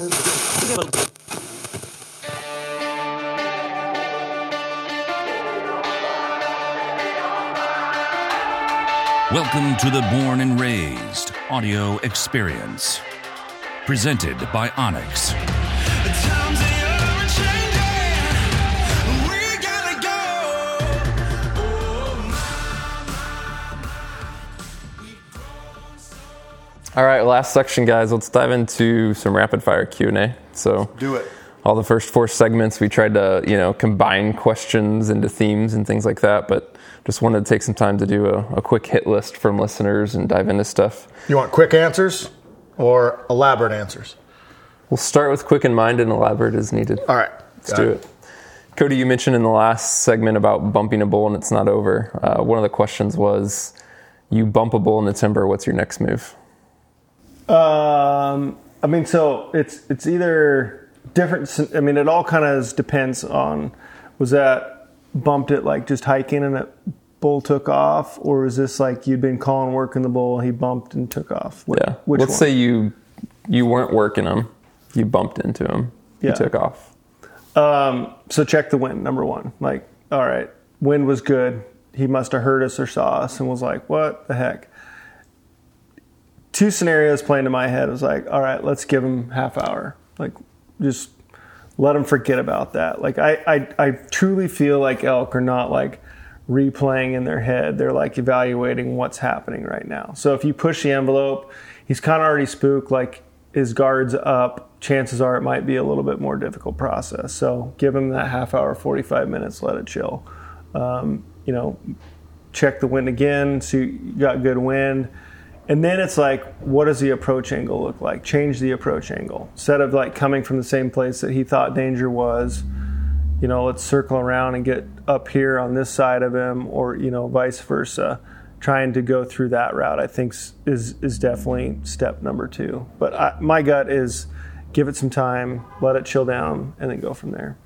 Welcome to the Born and Raised audio experience. Presented by onX. All right, last section, guys. Let's dive into some rapid fire Q and A. So Do it. all the first four segments, we tried to you know combine questions into themes and things like that. But just wanted to take some time to do a, a quick hit list from listeners and dive into stuff. You want quick answers or elaborate answers? We'll start with quick in mind and elaborate as needed. All right. Let's do it. Kody, you mentioned in the last segment about bumping a bull and it's not over. Uh, one of the questions was, you bump a bull in the timber. What's your next move? Um, I mean, so it's it's either different. I mean, it all kind of depends on was that bumped it like just hiking and it bull took off, or was this like you'd been calling working the bull, he bumped and took off? What- Yeah. Which Let's one? say you you weren't working him. You bumped into him. Yeah. You took off. Um, so check the wind, number one. Like, all right, wind was good. He must have heard us or saw us and was like, what the heck? Two scenarios playing in my head was like, all right, let's give him half hour. Like, just let him forget about that. Like, I, I, I truly feel like elk are not like replaying in their head. They're like evaluating what's happening right now. So if you push the envelope, he's kind of already spooked, like his guard's up. Chances are it might be a little bit more difficult process. So give him that half hour, 45 minutes, let it chill. Um, you know, check the wind again, see you got good wind. And then it's like, what does the approach angle look like? Change the approach angle. Instead of like coming from the same place that he thought danger was, you know, let's circle around and get up here on this side of him, or you know, vice versa. Trying to go through that route, I think, is is definitely step number two. But I, my gut is, give it some time, let it chill down, and then go from there.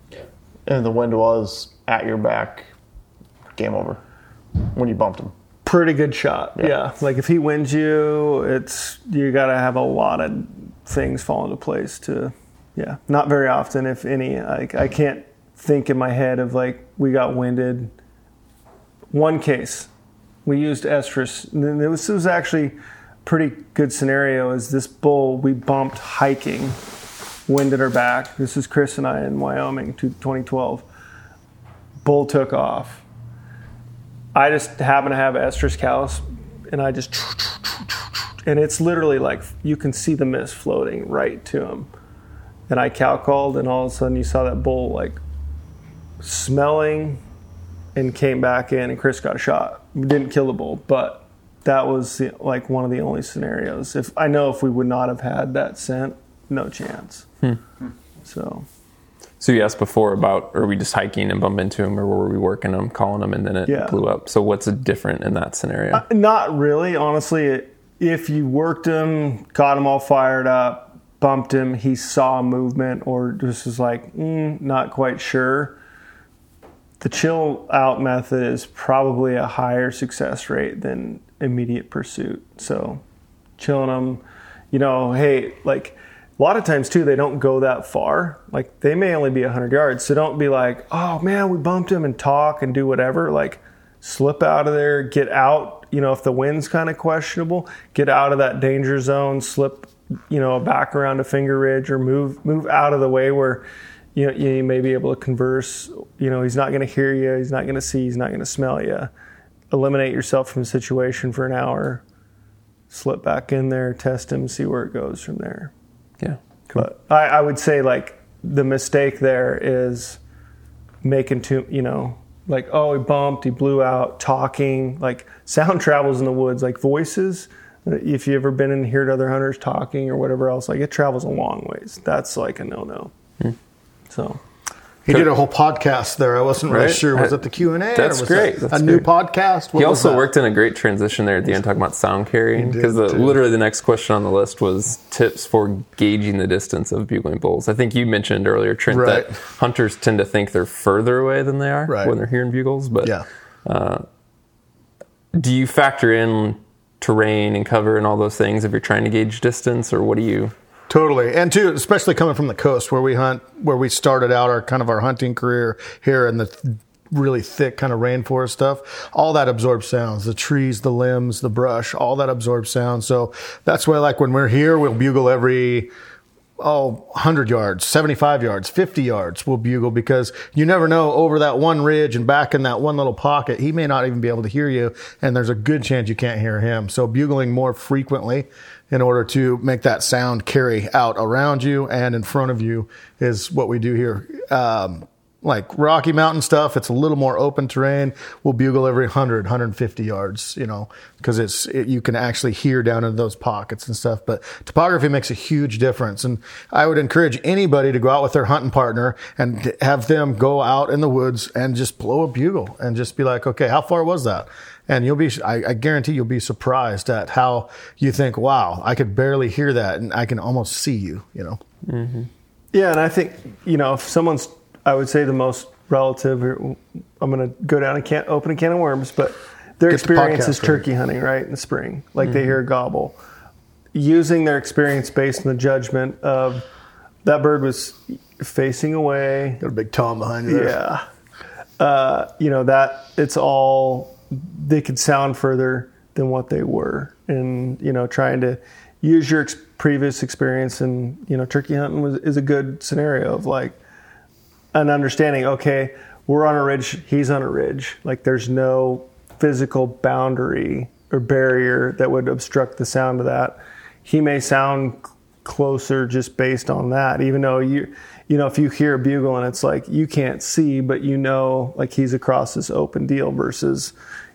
and the wind was at your back, game over when you bumped him. Pretty good shot, yeah. Like if he wins you, it's you got to have a lot of things fall into place to, yeah. Not very often, if any. Like I can't think in my head of like we got winded. One case, we used estrus. And This was actually pretty good scenario. Is this bull we bumped hiking, winded her back. This is Chris and I in Wyoming, to 2012. Bull took off. I just happen to have estrus callus, and I just and it's literally like you can see the mist floating right to him. And I cow called, and all of a sudden you saw that bull like smelling, and came back in, and Chris got shot. We didn't kill the bull, but that was like one of the only scenarios. If I know if we would not have had that scent, no chance. Hmm. So So you asked before about are we just hiking and bump into him, or were we working him, calling him, and then it Yeah. blew up? So what's different in that scenario? Not really, honestly. If you worked him, got him all fired up, bumped him, he saw movement, or just was like, mm, not quite sure. The chill out method is probably a higher success rate than immediate pursuit. So, chilling them, you know, hey, like a lot of times too, they don't go that far. Like they may only be 100 yards. So don't be like, oh man, we bumped him and talk and do whatever. Like slip out of there, get out. You know, if the wind's kind of questionable, get out of that danger zone, slip, you know, back around a Finger Ridge or move move out of the way where you know you may be able to converse. You know, he's not going to hear you, he's not going to see, he's not going to smell you. Eliminate yourself from the situation for an hour. Slip back in there, test him, see where it goes from there. Yeah. Uh, but I, I would say like the mistake there is making too, you know, like oh he bumped, he blew out, talking. Like sound travels in the woods, like voices. If you've ever been in here to other hunters talking or whatever else, like it travels a long ways. That's like a no no. Hmm. So He did a whole podcast there. I wasn't really Right. sure. Was Uh, it the Q and A? that's great. That's a new great. podcast. What He also worked in a great transition there at the end, talking about sound carrying. Because too. literally the next question on the list was tips for gauging the distance of bugling bulls. I think you mentioned earlier, Trent, Right. that hunters tend to think they're further away than they are Right. when they're hearing bugles. But Yeah. do you factor in terrain and cover and all those things if you're trying to gauge distance, or what do you? Totally, and too, especially coming from the coast where we hunt, where we started out our kind of our hunting career here in the really thick kind of rainforest stuff. All that absorbs sounds, the trees, the limbs, the brush, all that absorbs sound. So that's why, like when we're here, we'll bugle every oh 100 yards 75 yards 50 yards we'll bugle because you never know over that one ridge and back in that one little pocket he may not even be able to hear you and there's a good chance you can't hear him. So bugling more frequently in order to make that sound carry out around you and in front of you is what we do here. Um, like Rocky Mountain stuff, it's a little more open terrain. We'll bugle every 100, 150 yards, you know, because it's it, you can actually hear down in those pockets and stuff. But topography makes a huge difference, and I would encourage anybody to go out with their hunting partner and have them go out in the woods and just blow a bugle and just be like, okay, how far was that? And you'll be, I, I guarantee you'll be surprised at how you think, wow, I could barely hear that, and I can almost see you, you know. Mm-hmm. Yeah, and I think you know if someone's, I would say the most relative. I'm going to go down and can't open a can of worms, but their Get experience podcast is turkey hunting, right in the spring. Like they hear a gobble, using their experience based on the judgment of that bird was facing away. Got a big tom behind you. Yeah. Uh, you know, that it's all, they could sound further than what they were. And, you know, trying to use your ex- previous experience and, you know, turkey hunting was, is a good scenario of like an understanding, okay, we're on a ridge, he's on a ridge. Like there's no physical boundary or barrier that would obstruct the sound of that. He may sound closer just based on that, even though you, you know, if you hear a bugle and it's like you can't see, but you know, like he's across this open deal versus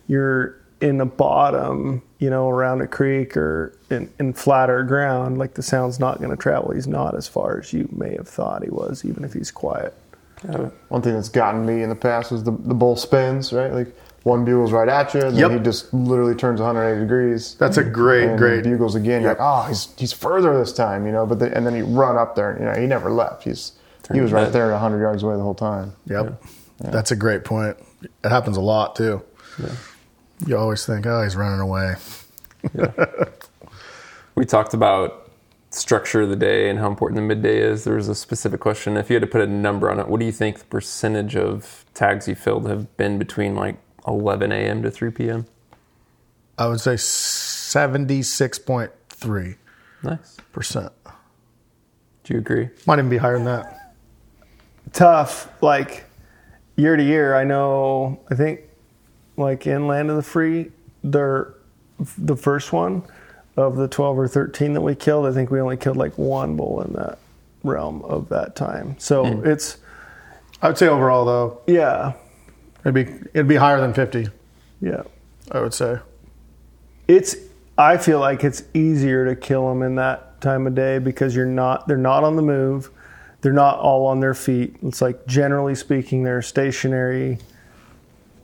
you're in the bottom, you know, around a creek or in, in flatter ground, like the sound's not going to travel. He's not as far as you may have thought he was, even if he's quiet. One thing that's gotten me in the past was the, the bull spins, right? Like one bugles right at you, and Yep. then he just literally turns 180 degrees. That's a great, and great. bugles again. You're Yep. like, oh, he's he's further this time, you know. But the, and then he run up there, and you know he never left. He's he was right back. there, 100 yards away the whole time. Yep. That's a great point. It happens a lot too. You always think, oh, he's running away. We talked about structure of the day and how important the midday is. There was a specific question. If you had to put a number on it, what do you think the percentage of tags you filled have been between like 11 a.m. to 3 p.m.? I would say 76.3%. Nice. Do you agree? Might even be higher than that. tough like year to year i know i think like in land of the free they're the first one of the 12 or 13 that we killed i think we only killed like one bull in that realm of that time. So hmm. it's I would say overall though, yeah. it'd be it'd be higher than 50. yeah. I would say. it's i feel like it's easier to kill them in that time of day because you're not they're not on the move. They're not all on their feet. It's like generally speaking they're stationary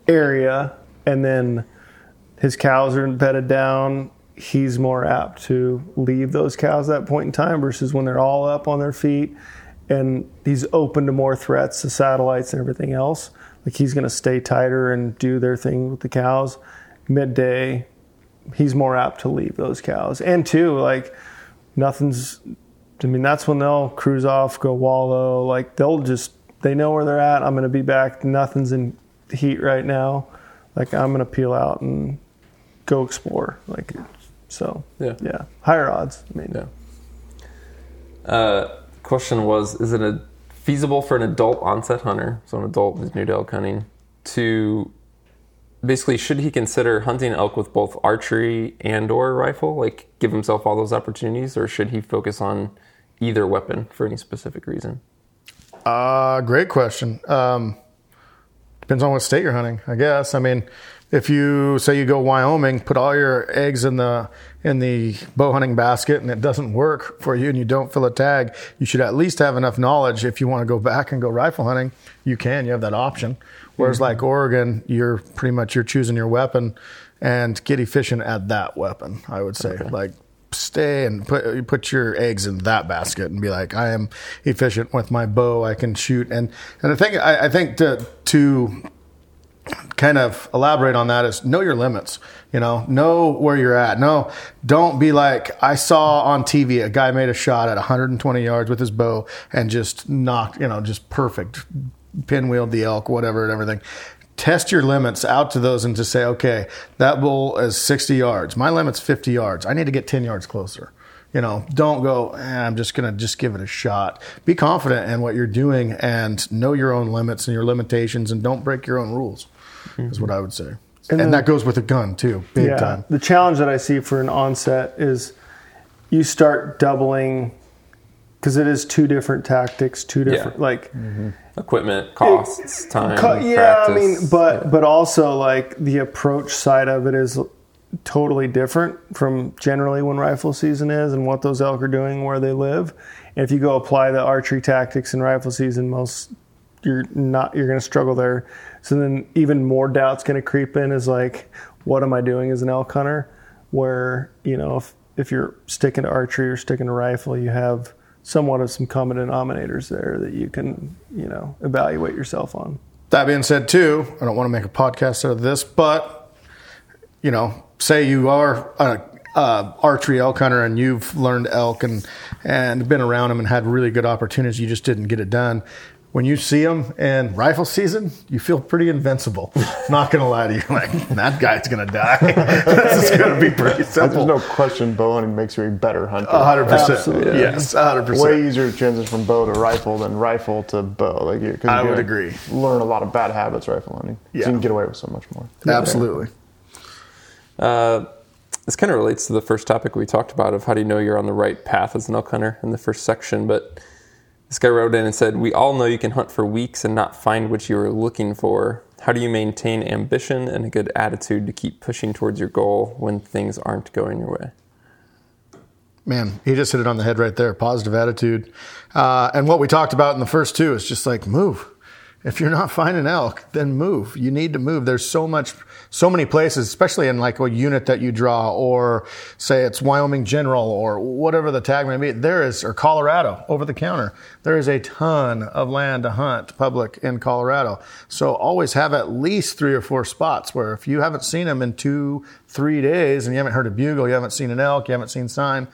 area and then his cows are bedded down he's more apt to leave those cows at that point in time versus when they're all up on their feet and he's open to more threats to satellites and everything else like he's going to stay tighter and do their thing with the cows midday he's more apt to leave those cows. And two, like nothing's. I mean, that's when they'll cruise off, go wallow. Like they'll just they know where they're at. I'm going to be back. Nothing's in heat right now. Like I'm going to peel out and go explore. Like so. Yeah. Yeah. Higher odds. I mean. Yeah. Uh, question was: Is it a feasible for an adult onset hunter, so an adult who's new to elk hunting, to basically should he consider hunting elk with both archery and or rifle, like give himself all those opportunities, or should he focus on either weapon for any specific reason? Uh, great question. Um, depends on what state you're hunting, I guess. I mean, if you say you go Wyoming, put all your eggs in the in the bow hunting basket, and it doesn't work for you, and you don't fill a tag, you should at least have enough knowledge. If you want to go back and go rifle hunting, you can. You have that option. Whereas mm-hmm. like Oregon, you're pretty much you're choosing your weapon, and get efficient at that weapon. I would say like stay and put put your eggs in that basket and be like, I am efficient with my bow. I can shoot and and the thing I, I think to to kind of elaborate on that is know your limits. You know, know where you're at. No, don't be like I saw on TV a guy made a shot at 120 yards with his bow and just knocked, you know, just perfect, pinwheeled the elk, whatever, and everything. Test your limits out to those and just say, okay, that bull is 60 yards. My limit's 50 yards. I need to get 10 yards closer. You know, don't go, eh, I'm just going to just give it a shot. Be confident in what you're doing and know your own limits and your limitations and don't break your own rules, is what I would say. And, then- that goes with a gun too, big yeah. time. The challenge that I see for an onset is you start doubling because it is two different tactics, two different like Equipment, costs, time, Co- yeah, I mean, practice. but but also like the approach side of it is totally different from generally when rifle season is and what those elk are doing where they live. And if you go apply the archery tactics in rifle season, most you're not you're going to struggle there. So then even more doubts going to creep in is like, what am I doing as an elk hunter? Where you know if if you're sticking to archery or sticking to rifle, you have somewhat of some common denominators there that you can you know evaluate yourself on. That being said, too, I don't want to make a podcast out of this, but you know, say you are a, a archery elk hunter and you've learned elk and and been around them and had really good opportunities, you just didn't get it done. When you see them in rifle season, you feel pretty invincible. Not gonna lie to you, like that guy's gonna die. this is gonna be pretty simple. There's no question bow hunting makes you a better hunter. A hundred percent. Yes, a hundred Way easier to transition from bow to rifle than rifle to bow. Like you, 'cause I you would can agree. Learn a lot of bad habits rifle hunting. So Yeah. you can get away with so much more. Absolutely. Uh, this kind of relates to the first topic we talked about of how do you know you're on the right path as an elk hunter in the first section. But this guy wrote in and said, "We all know you can hunt for weeks and not find what you are looking for. How do you maintain ambition and a good attitude to keep pushing towards your goal when things aren't going your way?" Man, he just hit it on the head right there. Positive attitude. Uh, and what we talked about in the first two is just like move. If you're not finding elk, then move. You need to move. There's so much, so many places, especially in like a unit that you draw, or say it's Wyoming General or whatever the tag may be. There is, or Colorado over the counter. There is a ton of land to hunt public in Colorado. So always have at least three or four spots where if you haven't seen them in two, three days and you haven't heard a bugle, you haven't seen an elk, you haven't seen sign,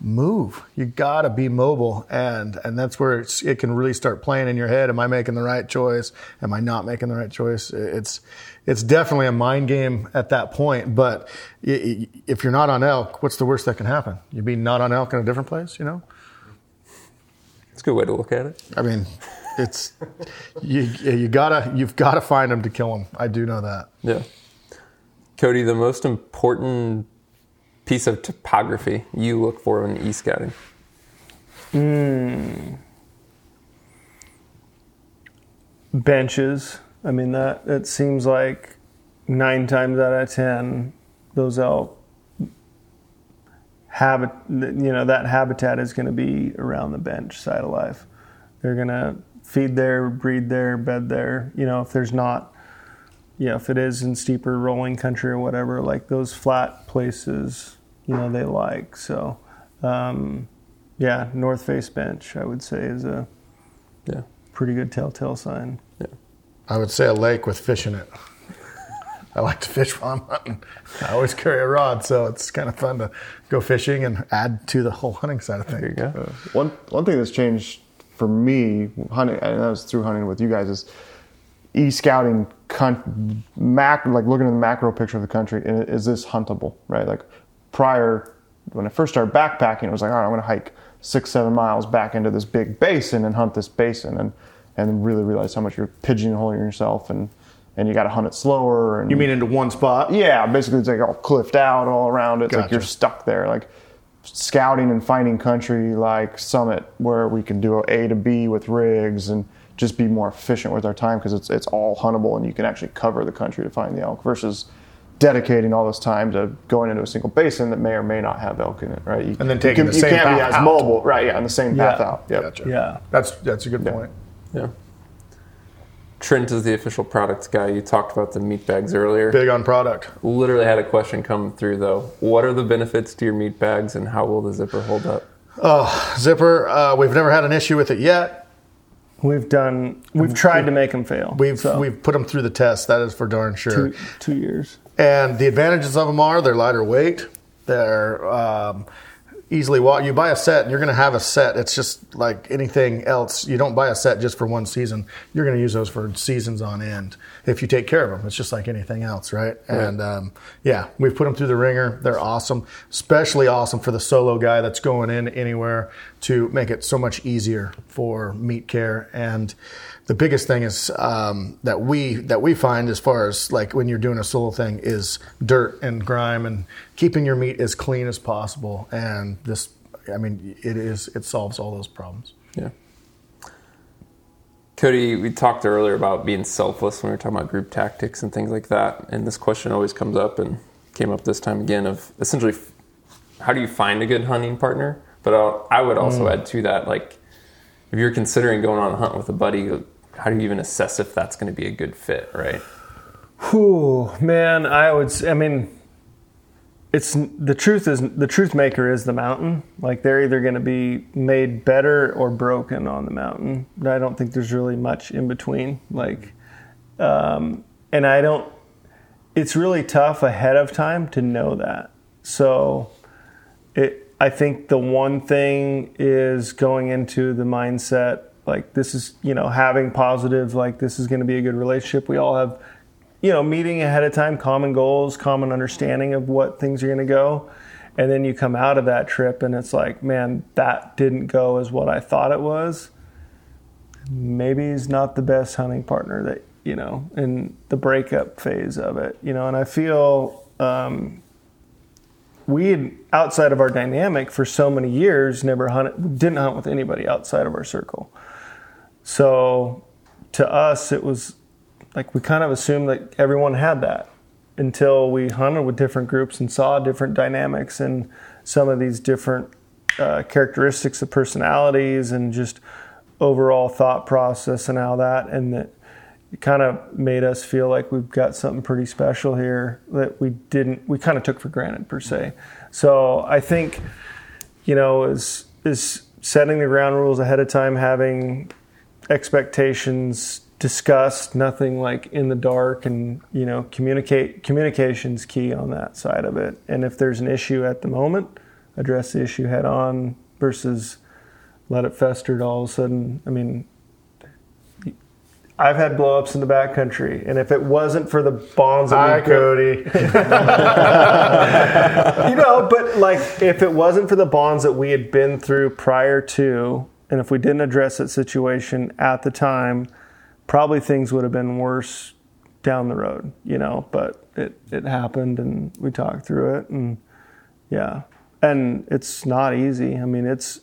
move. You gotta be mobile, and and that's where it can really start playing in your head. Am I making the right choice? Am I not making the right choice? It's it's definitely a mind game at that point. But y- y- if you're not on elk, what's the worst that can happen? You'd be not on elk in a different place, you know? It's a good way to look at it. I mean, it's you you gotta you've gotta find them to kill them. I do know that. Yeah. Kody, the most important piece of topography you look for when e-scouting? Hmm. benches. I mean that it seems like nine times out of ten those elk habit you know that habitat is going to be around the bench side of life. They're going to feed there, breed there, bed there. You know if there's not you know if it is in steeper rolling country or whatever like those flat places you know they like so um, yeah north face bench I would say is a Yeah. pretty good telltale sign. I would say a lake with fish in it. I like to fish while I'm hunting. I always carry a rod, so it's kind of fun to go fishing and add to the whole hunting side of things. There you go. One one thing that's changed for me hunting, and that was through hunting with you guys, is e-scouting con- mac like looking at the macro picture of the country. And is this huntable? Right, like prior when I first started backpacking, it was like, all right, I'm going to hike six seven miles back into this big basin and hunt this basin, and and really realize how much you're pigeonholing yourself and and you got to hunt it slower. And You mean into one spot? yeah, basically it's like all cliffed out all around. It. It's like you're stuck there. Like scouting and finding country like Summit, where we can do A to B with rigs and just be more efficient with our time because it's it's all huntable and you can actually cover the country to find the elk versus dedicating all this time to going into a single basin that may or may not have elk in it, right? You, And then you taking can- the same you can't be as out. mobile, right? Yeah, and the same path Yeah. out. Yep. Gotcha. Yeah. That's that's a good point. Yeah. Trent is the official products guy. You talked about the meat bags earlier. Big on product. Literally had a question come through though. What are the benefits to your meat bags and how will the zipper hold up? Oh, zipper. Uh, we've never had an issue with it yet. We've done. We've tried to make them fail. We've so, we've put them through the test. That is for darn sure. two, two years. And the advantages of them are they're lighter weight. They're um, easily walk. You buy a set, and you're going to have a set. It's just like anything else. You don't buy a set just for one season. You're going to use those for seasons on end if you take care of them. It's just like anything else, right? And um, yeah, we've put them through the ringer. They're awesome, especially awesome for the solo guy that's going in anywhere to make it so much easier for meat care and the biggest thing is um, that we that we find as far as like when you're doing a solo thing is dirt and grime and keeping your meat as clean as possible. And this, I mean, it is it solves all those problems. Yeah. Kody, we talked earlier about being selfless when we were talking about group tactics and things like that. And this question always comes up and came up this time again of essentially how do you find a good hunting partner? But I'll, I would also add to that, like, if you're considering going on a hunt with a buddy, how do you even assess if that's going to be a good fit, right? Whew, man, I would. I mean, it's the truth is the truth maker is the mountain. Like they're either going to be made better or broken on the mountain. I don't think there's really much in between. Like, um, and I don't. It's really tough ahead of time to know that. So, it. I think the one thing is going into the mindset like this is you know having positive like this is going to be a good relationship. We all have you know, meeting ahead of time, common goals, common understanding of what things are going to go. And then you come out of that trip and it's like, man, that didn't go as what I thought it was. Maybe he's not the best hunting partner that, you know, in the breakup phase of it, you know, and I feel um, we had, outside of our dynamic for so many years, never hunted, didn't hunt with anybody outside of our circle. So to us, it was like we kind of assumed that everyone had that until we hunted with different groups and saw different dynamics and some of these different uh, characteristics of personalities and just overall thought process and all that and that it kind of made us feel like we've got something pretty special here that we didn't we kind of took for granted per se. So i think you know is is setting the ground rules ahead of time having expectations discussed nothing like in the dark and you know communicate communications key on that side of it and if there's an issue at the moment address the issue head on versus let it fester all of a sudden i mean I've had blowups in the backcountry, and if it wasn't for the bonds we built- Kody. you know, but like if it wasn't for the bonds that we had been through prior to, and if we didn't address that situation at the time, probably things would have been worse down the road, you know. But it it happened, and we talked through it, and yeah, and it's not easy. I mean, it's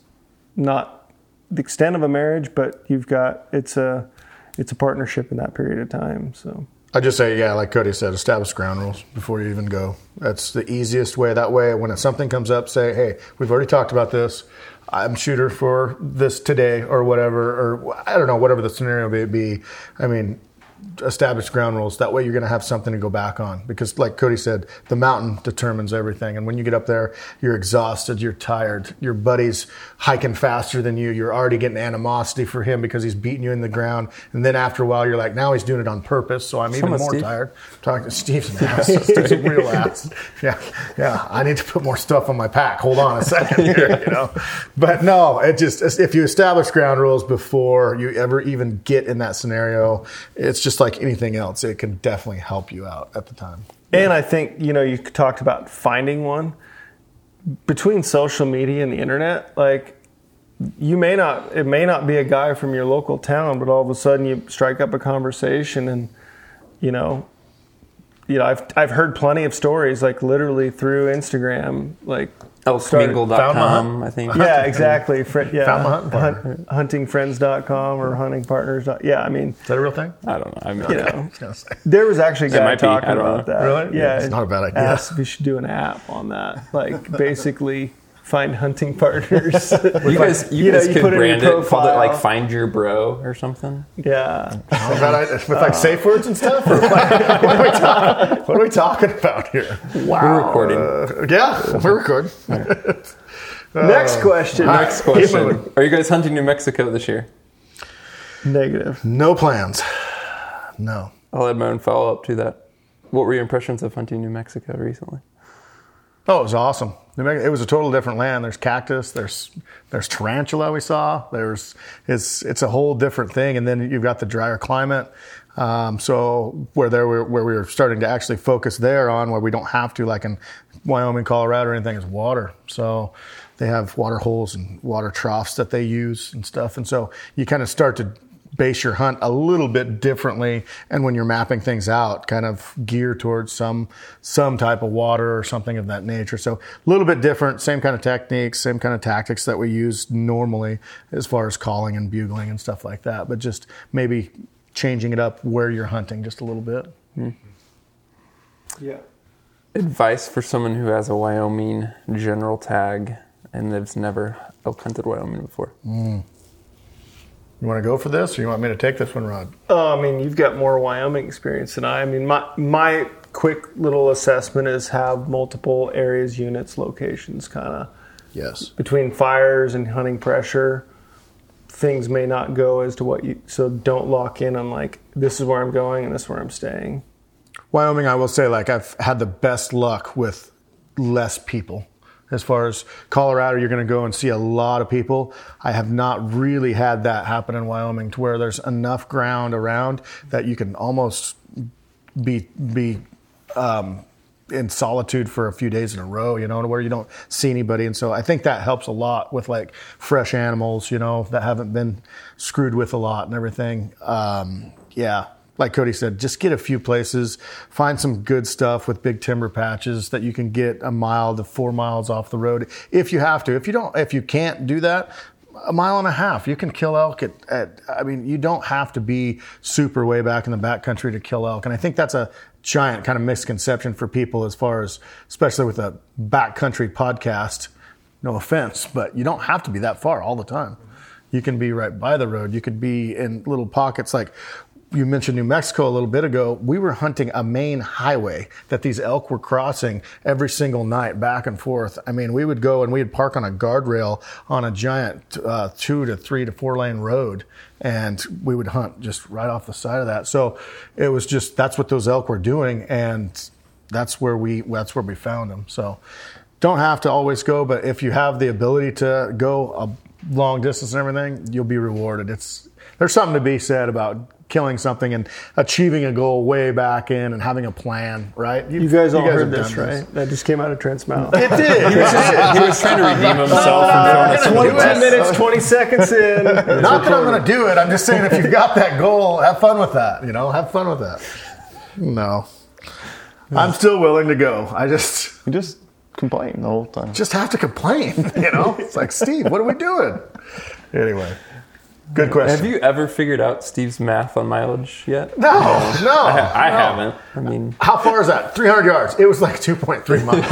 not the extent of a marriage, but you've got it's a it's a partnership in that period of time. So I just say, yeah, like Kody said, establish ground rules before you even go. That's the easiest way. That way, when something comes up, say, hey, we've already talked about this. I'm shooter for this today or whatever, or I don't know, whatever the scenario may be. I mean, establish ground rules. That way, you're going to have something to go back on. Because, like Kody said, the mountain determines everything. And when you get up there, you're exhausted, you're tired. Your buddy's hiking faster than you. You're already getting animosity for him because he's beating you in the ground. And then after a while, you're like, now he's doing it on purpose. So I'm even Someone, more Steve. tired. Talking to Steve's an ass. Steve's a real ass. Yeah, yeah. I need to put more stuff on my pack. Hold on a second here, you know. But no, it just if you establish ground rules before you ever even get in that scenario, it's just like anything else. It can definitely help you out at the time. And I think, you know, you talked about finding one. Between social media and the internet, like you may not it may not be a guy from your local town, but all of a sudden you strike up a conversation and you know you know, I've I've heard plenty of stories like literally through Instagram, like started- Found my Elkmingle.com, I think. yeah, exactly. Fri yeah, Found my hunting partner. hunt, huntingfriends.com or huntingpartners. Yeah, I mean, Is that a real thing? I don't know. I mean, you know, there was actually a guy talking about know. that. Really? Yeah, It's not a bad idea. Asked if we should do an app on that, like basically find hunting partners. you guys, you, You know, guys you could put it in your brand it, call it like "Find Your Bro" or something. yeah, Not a. With like safe words and stuff. Or what, what, are we talking, what are we talking about here? Wow, We're recording. Uh, yeah, we're recording. Next question. Next question. Are you guys hunting New Mexico this year? Negative. No plans. No. I'll add my own follow up to that. What were your impressions of hunting New Mexico recently? Oh, it was awesome. It was a total different land. There's cactus. There's there's tarantula we saw. There's it's it's a whole different thing. And then you've got the drier climate. Um, so where there were, where we were starting to actually focus there on where we don't have to like in Wyoming, Colorado, or anything is water. So they have water holes and water troughs that they use and stuff. And so you kind of start to base your hunt a little bit differently and when you're mapping things out kind of gear towards some some type of water or something of that nature so a little bit different same kind of techniques same kind of tactics that we use normally as far as calling and bugling and stuff like that but just maybe changing it up where you're hunting just a little bit hmm. Yeah. Advice for someone who has a Wyoming general tag and has never elk hunted Wyoming before. Hmm. You want to go for this or you want me to take this one rod Uh, I mean, you've got more Wyoming experience than I. I mean, my my quick little assessment is have multiple areas, units, locations, kind of yes between fires and hunting pressure. Things may not go as to what you. So don't lock in on like this is where I'm going and this is where I'm staying. Wyoming, I will say, like I've had the best luck with less people. As far as Colorado, you're going to go and see a lot of people. I have not really had that happen in Wyoming to where there's enough ground around that you can almost be be um, in solitude for a few days in a row, you know, to where you don't see anybody. And so I think that helps a lot with like fresh animals, you know, that haven't been screwed with a lot and everything. Um, yeah. Like Kody said, just get a few places, find some good stuff with big timber patches that you can get a mile to four miles off the road if you have to. If you don't, if you can't do that, a mile and a half. You can kill elk at, at, I mean, you don't have to be super way back in the backcountry to kill elk. And I think that's a giant kind of misconception for people as far as, especially with a backcountry podcast. No offense, but you don't have to be that far all the time. You can be right by the road. You could be in little pockets like you mentioned New Mexico a little bit ago. We were hunting a main highway that these elk were crossing every single night back and forth. I mean, we would go and we'd park on a guardrail on a giant uh, two to three to four lane road and we would hunt just right off the side of that. So it was just, that's what those elk were doing. And that's where we, that's where we found them. So don't have to always go, but if you have the ability to go a long distance and everything, you'll be rewarded. It's, there's something to be said about killing something and achieving a goal way back in and having a plan, right? You guys all heard have this, done right? That just came out of Trent's mouth. It did. He was trying to redeem himself from throwing us 22 minutes, 20 seconds in. Not that I'm going to do it. I'm just saying if you've got that goal, have fun with that. You know, have fun with that. No, I'm still willing to go. I just You just complain the whole time. just have to complain. You know, it's like Steve, what are we doing? Anyway, good question. Have you ever figured out Steve's math on mileage yet? No, no, I no. haven't. I mean, How far is that? 300 yards. It was like 2.3 miles.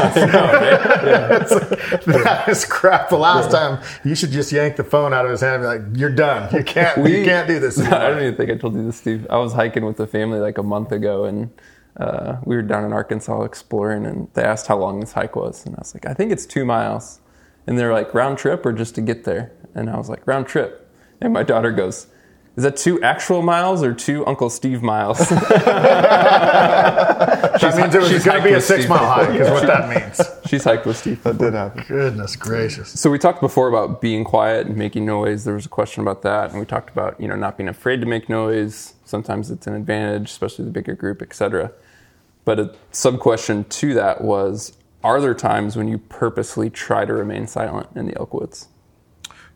It's like, that is crap. The last time you should just yank the phone out of his hand and be like, "You're done. You can't. you We- can't do this." I don't even think I told you this, Steve. I was hiking with the family like a month ago, and uh, we were down in Arkansas exploring, and they asked how long this hike was, and I was like, I think it's two miles, and they're like, round trip or just to get there, and I was like, round trip, and my daughter goes. Is that two actual miles or two Uncle Steve miles? That means it was she's going to be a six Steve mile before. hike, is what that means. She's hiked with Steve. That did happen. Goodness gracious. So we talked before about being quiet and making noise. There was a question about that, and we talked about you know not being afraid to make noise. Sometimes it's an advantage, especially the bigger group, etc. But a sub question to that was: Are there times when you purposely try to remain silent in the elk woods?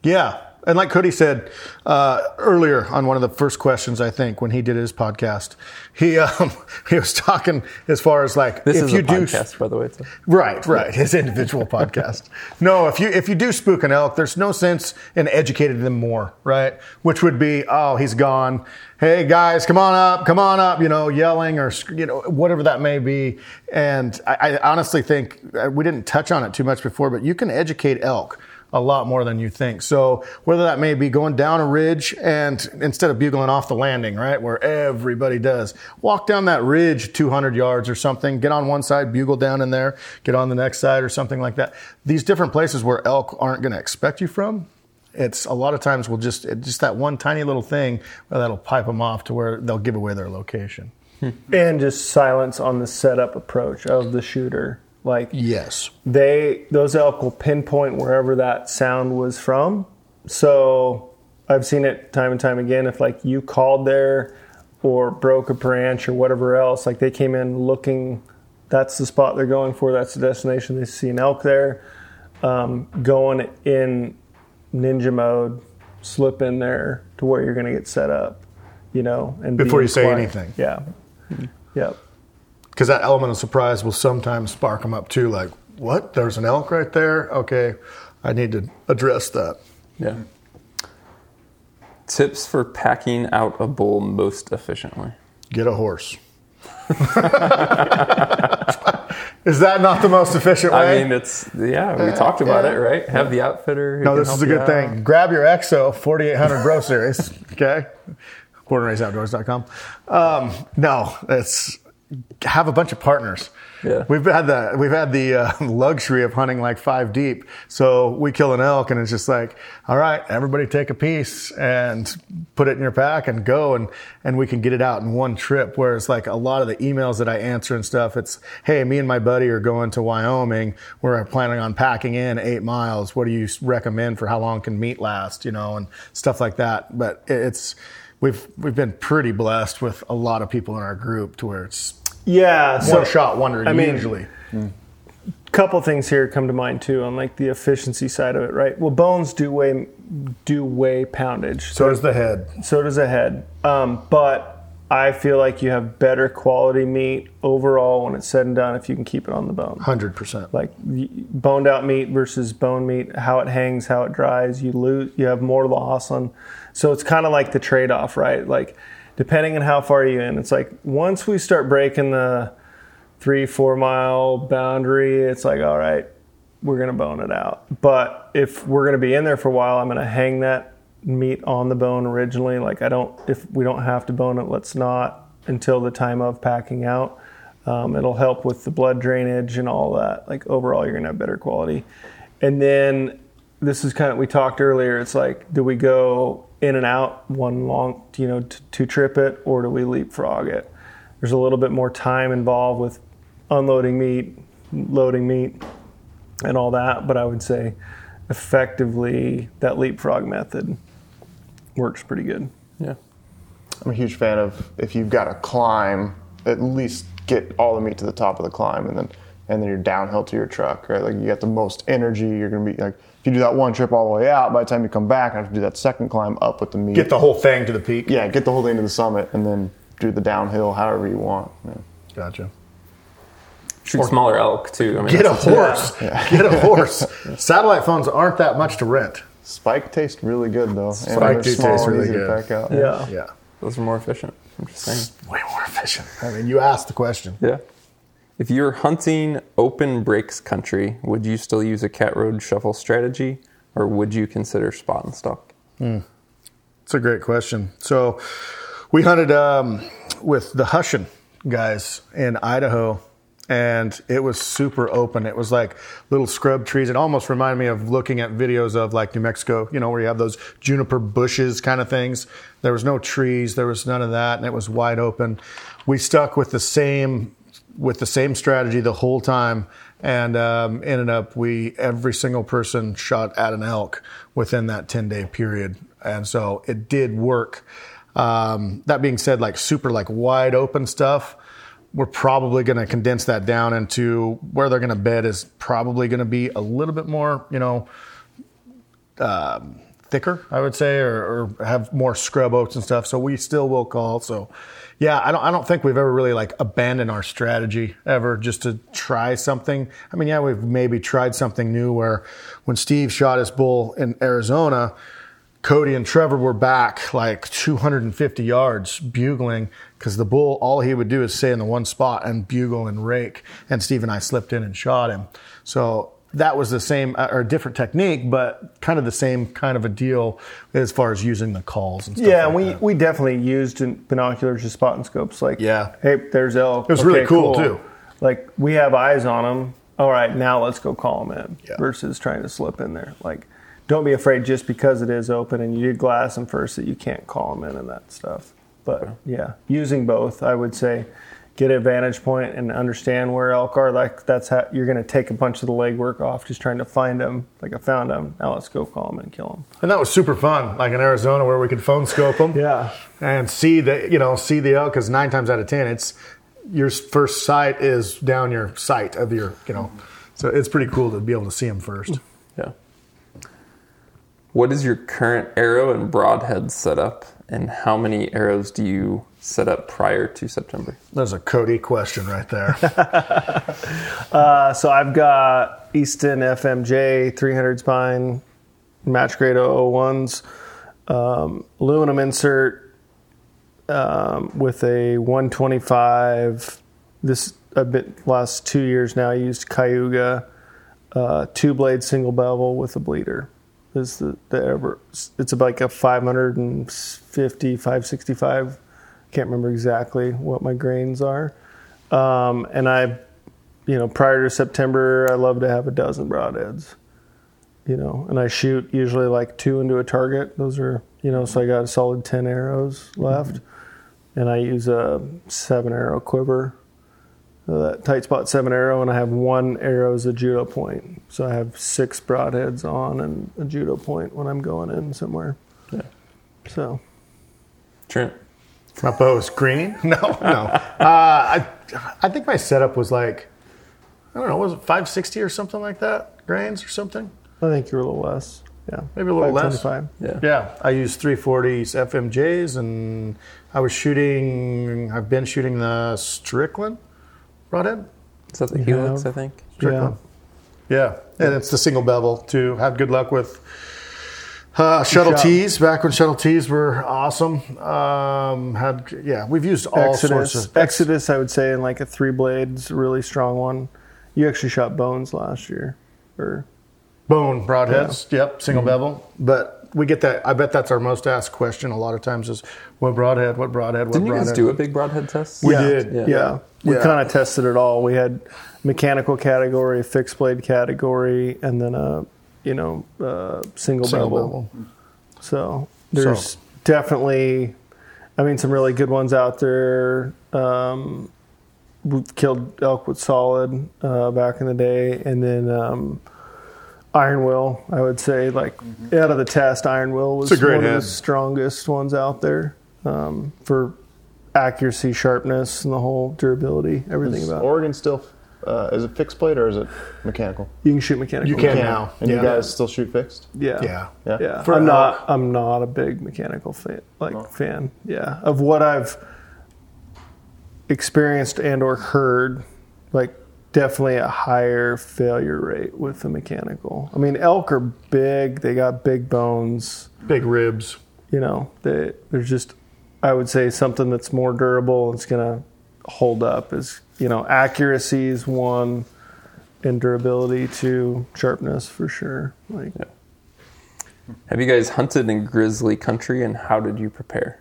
Yeah. And like Kody said uh, earlier on one of the first questions, I think when he did his podcast, he um, he was talking as far as like This if is you a do podcast, by the way. So. Right, right. His individual podcast. No, if you if you do spook an elk, there's no sense in educating them more, right? Which would be, oh, he's gone. Hey guys, come on up, come on up. You know, yelling or you know whatever that may be. And I, I honestly think uh, we didn't touch on it too much before, but you can educate elk a lot more than you think. So whether that may be going down a ridge and instead of bugling off the landing, right, where everybody does, walk down that ridge 200 yards or something, get on one side, bugle down in there, get on the next side or something like that. These different places where elk aren't going to expect you from, it's a lot of times we'll just just that one tiny little thing that'll pipe them off to where they'll give away their location. Hmm. and just silence on the setup approach of the shooter. Like Yes. they those elk will pinpoint wherever that sound was from. So I've seen it time and time again. If like you called there or broke a branch or whatever else, like they came in looking, that's the spot they're going for. That's the destination. They see an elk there, um, going in ninja mode, slip in there to where you're going to get set up. You know, and Before be you say anything. Yeah. Yep. Because that element of surprise will sometimes spark them up too. Like, what? There's an elk right there. Okay, I need to address that. Yeah. Tips for packing out a bull most efficiently. Get a horse. Is that not the most efficient way? I mean, it's yeah. We talked about yeah. it, right? Have the outfitter. who no, this is a good out. thing. Grab your EXO 4800 Bro Series. Okay, bornandraisedoutdoors.com. Um, no, it's have a bunch of partners. Yeah. We've had the we've had the uh, luxury of hunting like five deep. So we kill an elk, and it's just like, all right, everybody take a piece and put it in your pack and go, and and we can get it out in one trip. Whereas like a lot of the emails that I answer and stuff, it's, hey, me and my buddy are going to Wyoming. We're planning on packing in eight miles. What do you recommend for how long can meat last? You know, and stuff like that. But it's we've we've been pretty blessed with a lot of people in our group to where it's Yeah. so- one shot wonder I mean, usually. couple things here come to mind too on like the efficiency side of it, right? Well, bones do weigh do weigh poundage, so does the head. so does the head. Um, but I feel like you have better quality meat overall when it's said and done if you can keep it on the bone. Hundred percent. Like boned out meat versus bone meat, how it hangs, how it dries, you lose, you have more loss on. So it's kind of like the trade off, right? Like depending on how far you in, it's like once we start breaking the three, four mile boundary, it's like, all right, we're going to bone it out. But if we're going to be in there for a while, I'm going to hang that meat on the bone originally. Like, I don't, if we don't have to bone it, let's not until the time of packing out. Um, it'll help with the blood drainage and all that. Like, overall, you're going to have better quality. And then this is kind of, we talked earlier, it's like, do we go in and out one long, you know, to, to trip it, or do we leapfrog it? There's a little bit more time involved with unloading meat, loading meat, and all that. But I would say effectively that leapfrog method works pretty good. Yeah. I'm a huge fan of if you've got to climb, at least get all the meat to the top of the climb, and then and then you're downhill to your truck, right? Like you got the most energy. You're gonna be like if you do that one trip all the way out, by the time you come back, I have to do that second climb up with the meat. Get the whole thing to the peak. yeah, get the whole thing to the summit, and then do the downhill however you want. Yeah. Gotcha. Shoot smaller elk too. I mean, Get a that's- horse. Get a horse. Satellite phones aren't that much to rent. Spike tastes really good though. and Spike they're do small taste really easy to good. pack out. Yeah. Yeah. Those are more efficient. I'm just saying. Way more efficient. I mean, you asked the question. Yeah. If you're hunting open breaks country, would you still use a cat road shuffle strategy, or would you consider spot and stalk? It's a great question. So, we hunted um, with the Hushin guys in Idaho, and it was super open. It was like little scrub trees. It almost reminded me of looking at videos of like New Mexico, you know, where you have those juniper bushes kind of things. There was no trees, there was none of that, and it was wide open. We stuck with the same with the same strategy the whole time and um, ended up we every single person shot at an elk within that 10 day period. And so it did work. Um, that being said like super like wide open stuff we're probably going to condense that down into where they're going to bed is probably going to be a little bit more you know um, thicker, I would say, or, or have more scrub oats and stuff. So we still will call. So yeah, I don't, I don't think we've ever really like abandoned our strategy ever just to try something. I mean, yeah, we've maybe tried something new where when Steve shot his bull in Arizona, Kody and Trevor were back like 250 yards bugling because the bull, all he would do is stay in the one spot and bugle and rake. And Steve and I slipped in and shot him. So that was the same uh, or a different technique, but kind of the same kind of a deal as far as using the calls and stuff. Yeah, like we, that. we definitely used binoculars and spot and scopes. Like, Yeah. hey, there's elk. It was really cool, too. Like, we have eyes on them. All right, now let's go call them in Yeah. versus trying to slip in there. Like, don't be afraid just because it is open and you did glass them first that you can't call them in and that stuff. But yeah, using both, I would say get a vantage point and understand where elk are. Like that's how you're going to take a bunch of the legwork off just trying to find them. Like I found them. Now let's go call them and kill them. And that was super fun, like in Arizona where we could phone scope them. Yeah. And see the, you know, see the elk because nine times out of 10, it's your first sight is down your sight of your, you know. So it's pretty cool to be able to see them first. Yeah. What is your current arrow and broadhead setup, and how many arrows do you set up prior to September? There's a Kody question right there. Uh, so I've got Easton FMJ 300 spine, match grade 001s, um, aluminum insert um, with a 125. This I've been last two years now. I used Cayuga, uh, two blade single bevel with a bleeder. Is the, the ever? It's about like a 550, 565. Can't remember exactly what my grains are. Um, and I you know, prior to September, I love to have a dozen broadheads. You know, and I shoot usually like two into a target. Those are, you know, so I got a solid 10 arrows left. And I use a seven arrow quiver, uh, that Tightspot seven arrow, and I have one arrow as a judo point. So I have six broadheads on and a judo point when I'm going in somewhere. Yeah. So, Trent. My bow is green? No, no. Uh, I, I think my setup was like, I don't know, was it 560 or something like that? Grains or something? I think you're a little less. Yeah. Maybe a little less. Yeah. Yeah, I used 340s FMJs, and I was shooting. I've been shooting the Strickland broadhead. Is that the Helix? have- I think. Strickland. Yeah, and it's the single bevel too. Had good luck with uh, shuttle Shot- tees back when Shuttle Ts were awesome. Um, had yeah, we've used all Exodus. sorts of Exodus, I would say, in like a three blades, really strong one. You actually shot bones last year, or bone broadheads. Yep, single bevel. But we get that. I bet that's our most asked question a lot of times is what broadhead, what broadhead, what Didn't you broadhead. guys do a big broadhead test? We yeah, did. Yeah, Yeah. we kind of tested it all. We had mechanical category, fixed blade category, and then a you know uh, single, Single bevel. bevel. So there's definitely, I mean, some really good ones out there. Um, we've killed elk with solid uh, back in the day, and then um, Iron Will. I would say, like out of the test, Iron Will was one head. of the strongest ones out there um, for accuracy, sharpness, and the whole durability, everything Is about. it. Oregon still? Uh, is it fixed blade or is it mechanical? You can shoot mechanical. You can now. And Yeah. you guys still shoot fixed? Yeah. Yeah. Yeah. Yeah, For I'm elk. not. I'm not a big mechanical fan. Like fan. Yeah, of what I've experienced and or heard, like definitely a higher failure rate with the mechanical. I mean, elk are big. They got big bones. Big ribs. You know, they, there's just. I would say something that's more durable. and It's gonna hold up. Is you know accuracy is one, and durability two, sharpness for sure. Like. Have you guys hunted in grizzly country, and how did you prepare?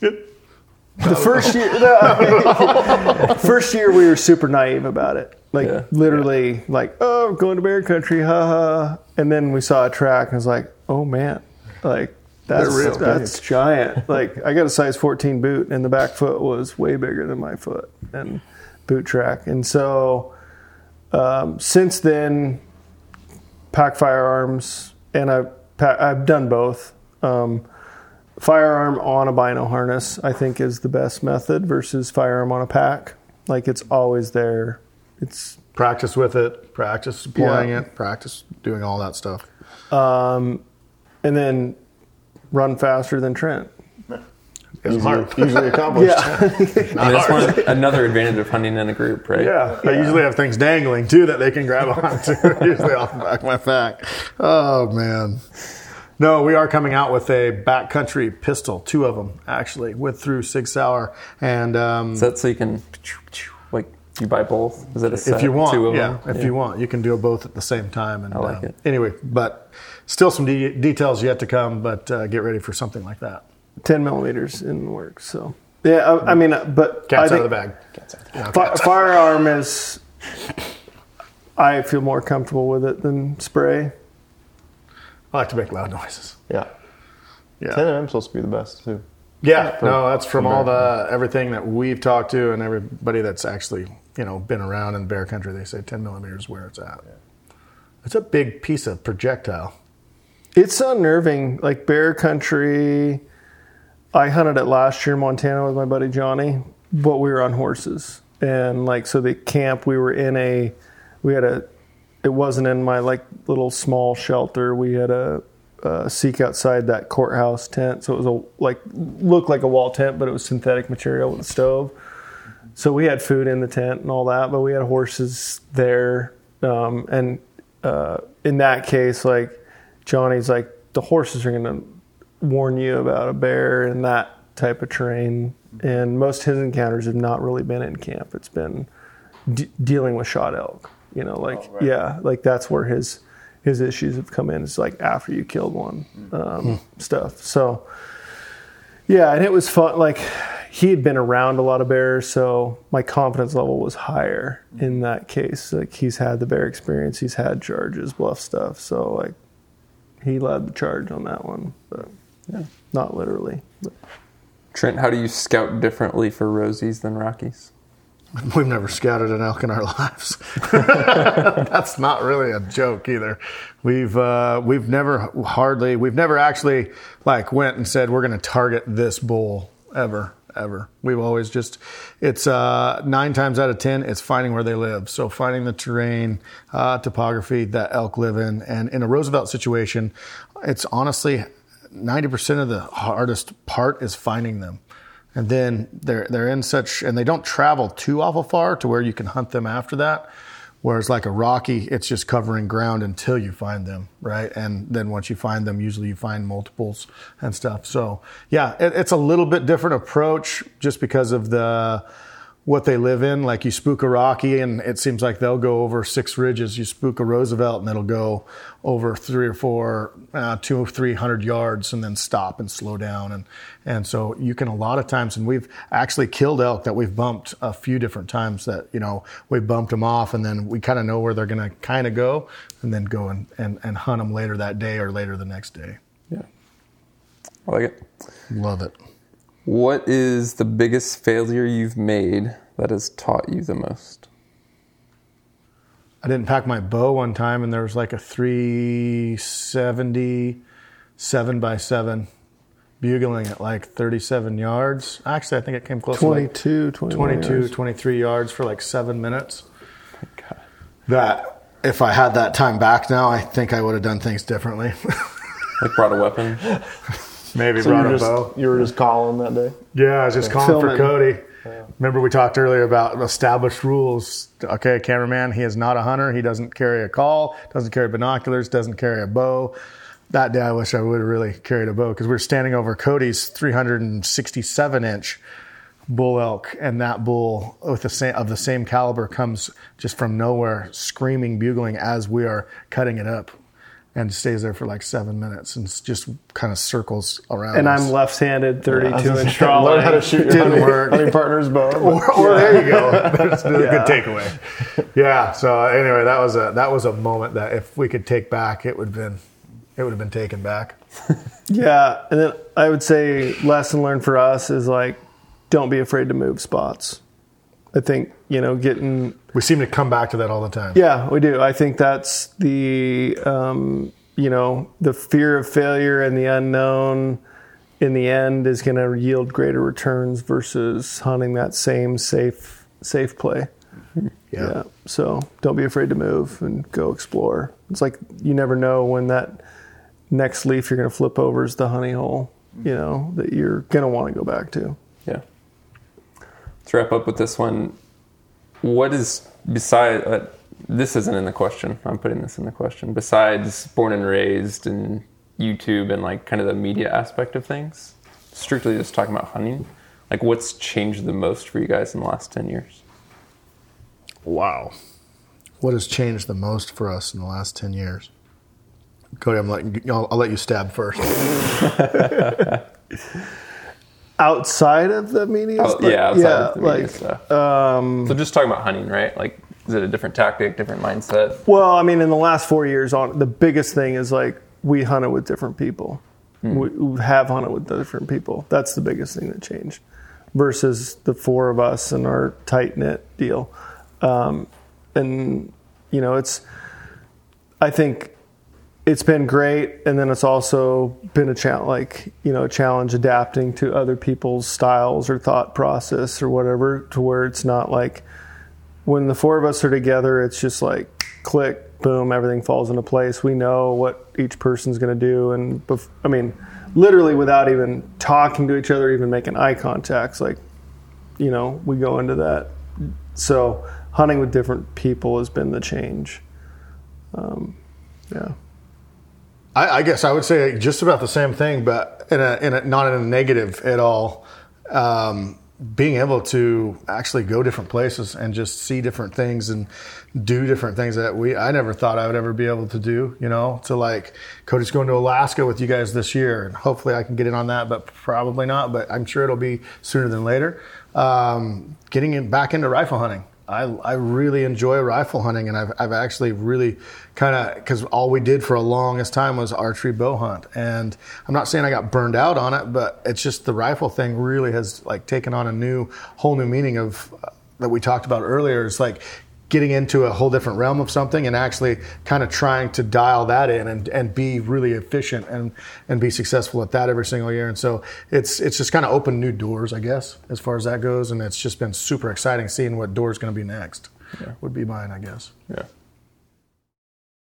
The first year, the first year we were super naive about it. Like Yeah. literally, like oh, going to bear country, ha ha. And then we saw a track, and I was like, oh man, like that's real that's giant. like I got a size 14 boot, and the back foot was way bigger than my foot, and boot track. And so um, since then, pack firearms, and I've I've done both. Um, firearm on a bino harness, I think, is the best method versus firearm on a pack. Like it's always there. It's Practice with it. Practice deploying Yeah. it. Practice doing all that stuff. um, and then run faster than Trent. It's Easily, hard. easily accomplished. Yeah, I mean, that's one, another advantage of hunting in a group, right? Yeah, I usually have things dangling too that they can grab onto. usually off the back of my back. Oh man. No, we are coming out with a backcountry pistol, two of them actually, with through Sig Sauer, and um, Is that so you can like you buy both? Is it a set? if you want, two of yeah, them? if you want, you can do both at the same time. And I like um, it. Anyway, but still some de- details yet to come. But uh, get ready for something like that. ten millimeters in the works. So yeah, I, I mean, uh, but Cat's I out of the think bag. fi- firearm is. I feel more comfortable with it than spray. I like to make loud noises. Yeah. Yeah. 10 m supposed to be the best too. Yeah, For- no, that's from all bear. the everything that we've talked to and everybody that's actually you know been around in bear country. They say 10 millimeters is where it's at. It's a big piece of projectile. It's unnerving. Like bear country, I hunted it last year in Montana with my buddy Johnny, but we were on horses. And like, so the camp, we were in a, we had a, it wasn't in my like little small shelter. We had a, a seek outside that courthouse tent. So it was a, like, looked like a wall tent, but it was synthetic material with a stove. So we had food in the tent and all that, but we had horses there. Um, and uh, in that case, like Johnny's like the horses are going to warn you about a bear in that type of terrain. And most of his encounters have not really been in camp. It's been de- dealing with shot elk. You know, like yeah, like that's where his his issues have come in. It's like after you killed one um, stuff. So yeah, and it was fun. Like he had been around a lot of bears, so my confidence level was higher in that case. Like he's had the bear experience, he's had charges, bluff stuff. So like he led the charge on that one, but yeah, not literally. But Trent, how do you scout differently for Rosies than Rockies? We've never scouted an elk in our lives. That's not really a joke either. We've uh, we've never hardly we've never actually like went and said we're going to target this bull ever ever. We've always just it's uh, nine times out of ten it's finding where they live. So finding the terrain, uh, topography that elk live in, and in a Roosevelt situation, it's honestly ninety percent of the hardest part is finding them and then they're they're in such and they don't travel too awful far to where you can hunt them after that whereas like a rocky it's just covering ground until you find them right? And then once you find them usually you find multiples and stuff. So yeah it, it's a little bit different approach just because of the what they live in. Like you spook a Rocky, and it seems like they'll go over six ridges. You spook a Roosevelt, and it'll go over three or four, uh, two or three hundred yards, and then stop and slow down. And and so you can a lot of times, and we've actually killed elk that we've bumped a few different times. That you know we bumped them off, and then we kind of know where they're going to kind of go, and then go and, and and hunt them later that day or later the next day. Yeah. I like it. Love it. What is the biggest failure you've made that has taught you the most? I didn't pack my bow one time, and there was like a 370 seven by seven bugling at like 37 yards. Actually, I think it came close to like 22, 22, yards. 23 yards for like seven minutes. That if I had that time back now, I think I would have done things differently. Like brought a weapon? Maybe So brought a just, bow. you were just calling that day. Yeah, I was just calling for Filming. Kody. Remember we talked earlier about established rules. Okay, cameraman, he is not a hunter. He doesn't carry a call, doesn't carry binoculars, doesn't carry a bow. That day, I wish I would have really carried a bow because we were standing over Kody's 367 inch bull elk, and that bull with the same of the same caliber comes just from nowhere, screaming, bugling as we are cutting it up, and stays there for like seven minutes and just kind of circles around. And us. I'm left-handed, 32 I inch say, draw. Learn how to shoot your Didn't hunting, work. hunting partner's bow. or, or there you go. That's a good takeaway. Yeah. So anyway, that was a that was a moment that if we could take back, it would have been it would have been taken back. Yeah, and then I would say lesson learned for us is like don't be afraid to move spots. I think you know getting We seem to come back to that all the time. yeah we do. I think that's the um, you know the fear of failure and the unknown in the end is going to yield greater returns versus hunting that same safe safe play. Yeah. So don't be afraid to move and go explore. It's like you never know when that next leaf you're going to flip over is the honey hole, you know, that you're going to want to go back to. Yeah. Let's wrap up with this one. What is beside uh, this isn't in the question. I'm putting this in the question. Besides born and raised and YouTube and like kind of the media aspect of things, strictly just talking about hunting. Like what's changed the most for you guys in the last 10 years? Wow. What has changed the most for us in the last ten years? Kody, I'm letting you, I'll, I'll let you stab first. Outside of the media? Oh, yeah, outside yeah, of the media like, stuff. um, So just talking about hunting, right? Like is it a different tactic, different mindset? well, I mean, in the last four years, on the biggest thing is like we hunted with different people. We, we have hunted with different people. That's the biggest thing that changed versus the four of us and our tight knit deal. Um, and you know, it's I think it's been great, and then it's also been a challenge, like you know, a challenge adapting to other people's styles or thought process or whatever, to where it's not like when the four of us are together, it's just like click, boom, everything falls into place. We know what each person's going to do, and bef- I mean, literally without even talking to each other, even making eye contacts, like you know, we go into that. So hunting with different people has been the change. Um, yeah. I, I guess I would say just about the same thing, but in a, in a not in a negative at all. Um, being able to actually go different places and just see different things and do different things that we I never thought I would ever be able to do. You know, to like Kody's going to Alaska with you guys this year, and hopefully I can get in on that, but probably not. But I'm sure it'll be sooner than later. Um, getting in, back into rifle hunting. I, I really enjoy rifle hunting, and I've, I've actually really kind of because all we did for a longest time was archery bow hunt, and I'm not saying I got burned out on it, but it's just the rifle thing really has like taken on a new whole new meaning of uh, that we talked about earlier. It's like getting into a whole different realm of something and actually kind of trying to dial that in and, and be really efficient and, and be successful at that every single year. And so it's it's just kind of opened new doors, I guess, as far as that goes. And it's just been super exciting seeing what door is going to be next. Yeah. Would be mine, I guess. Yeah.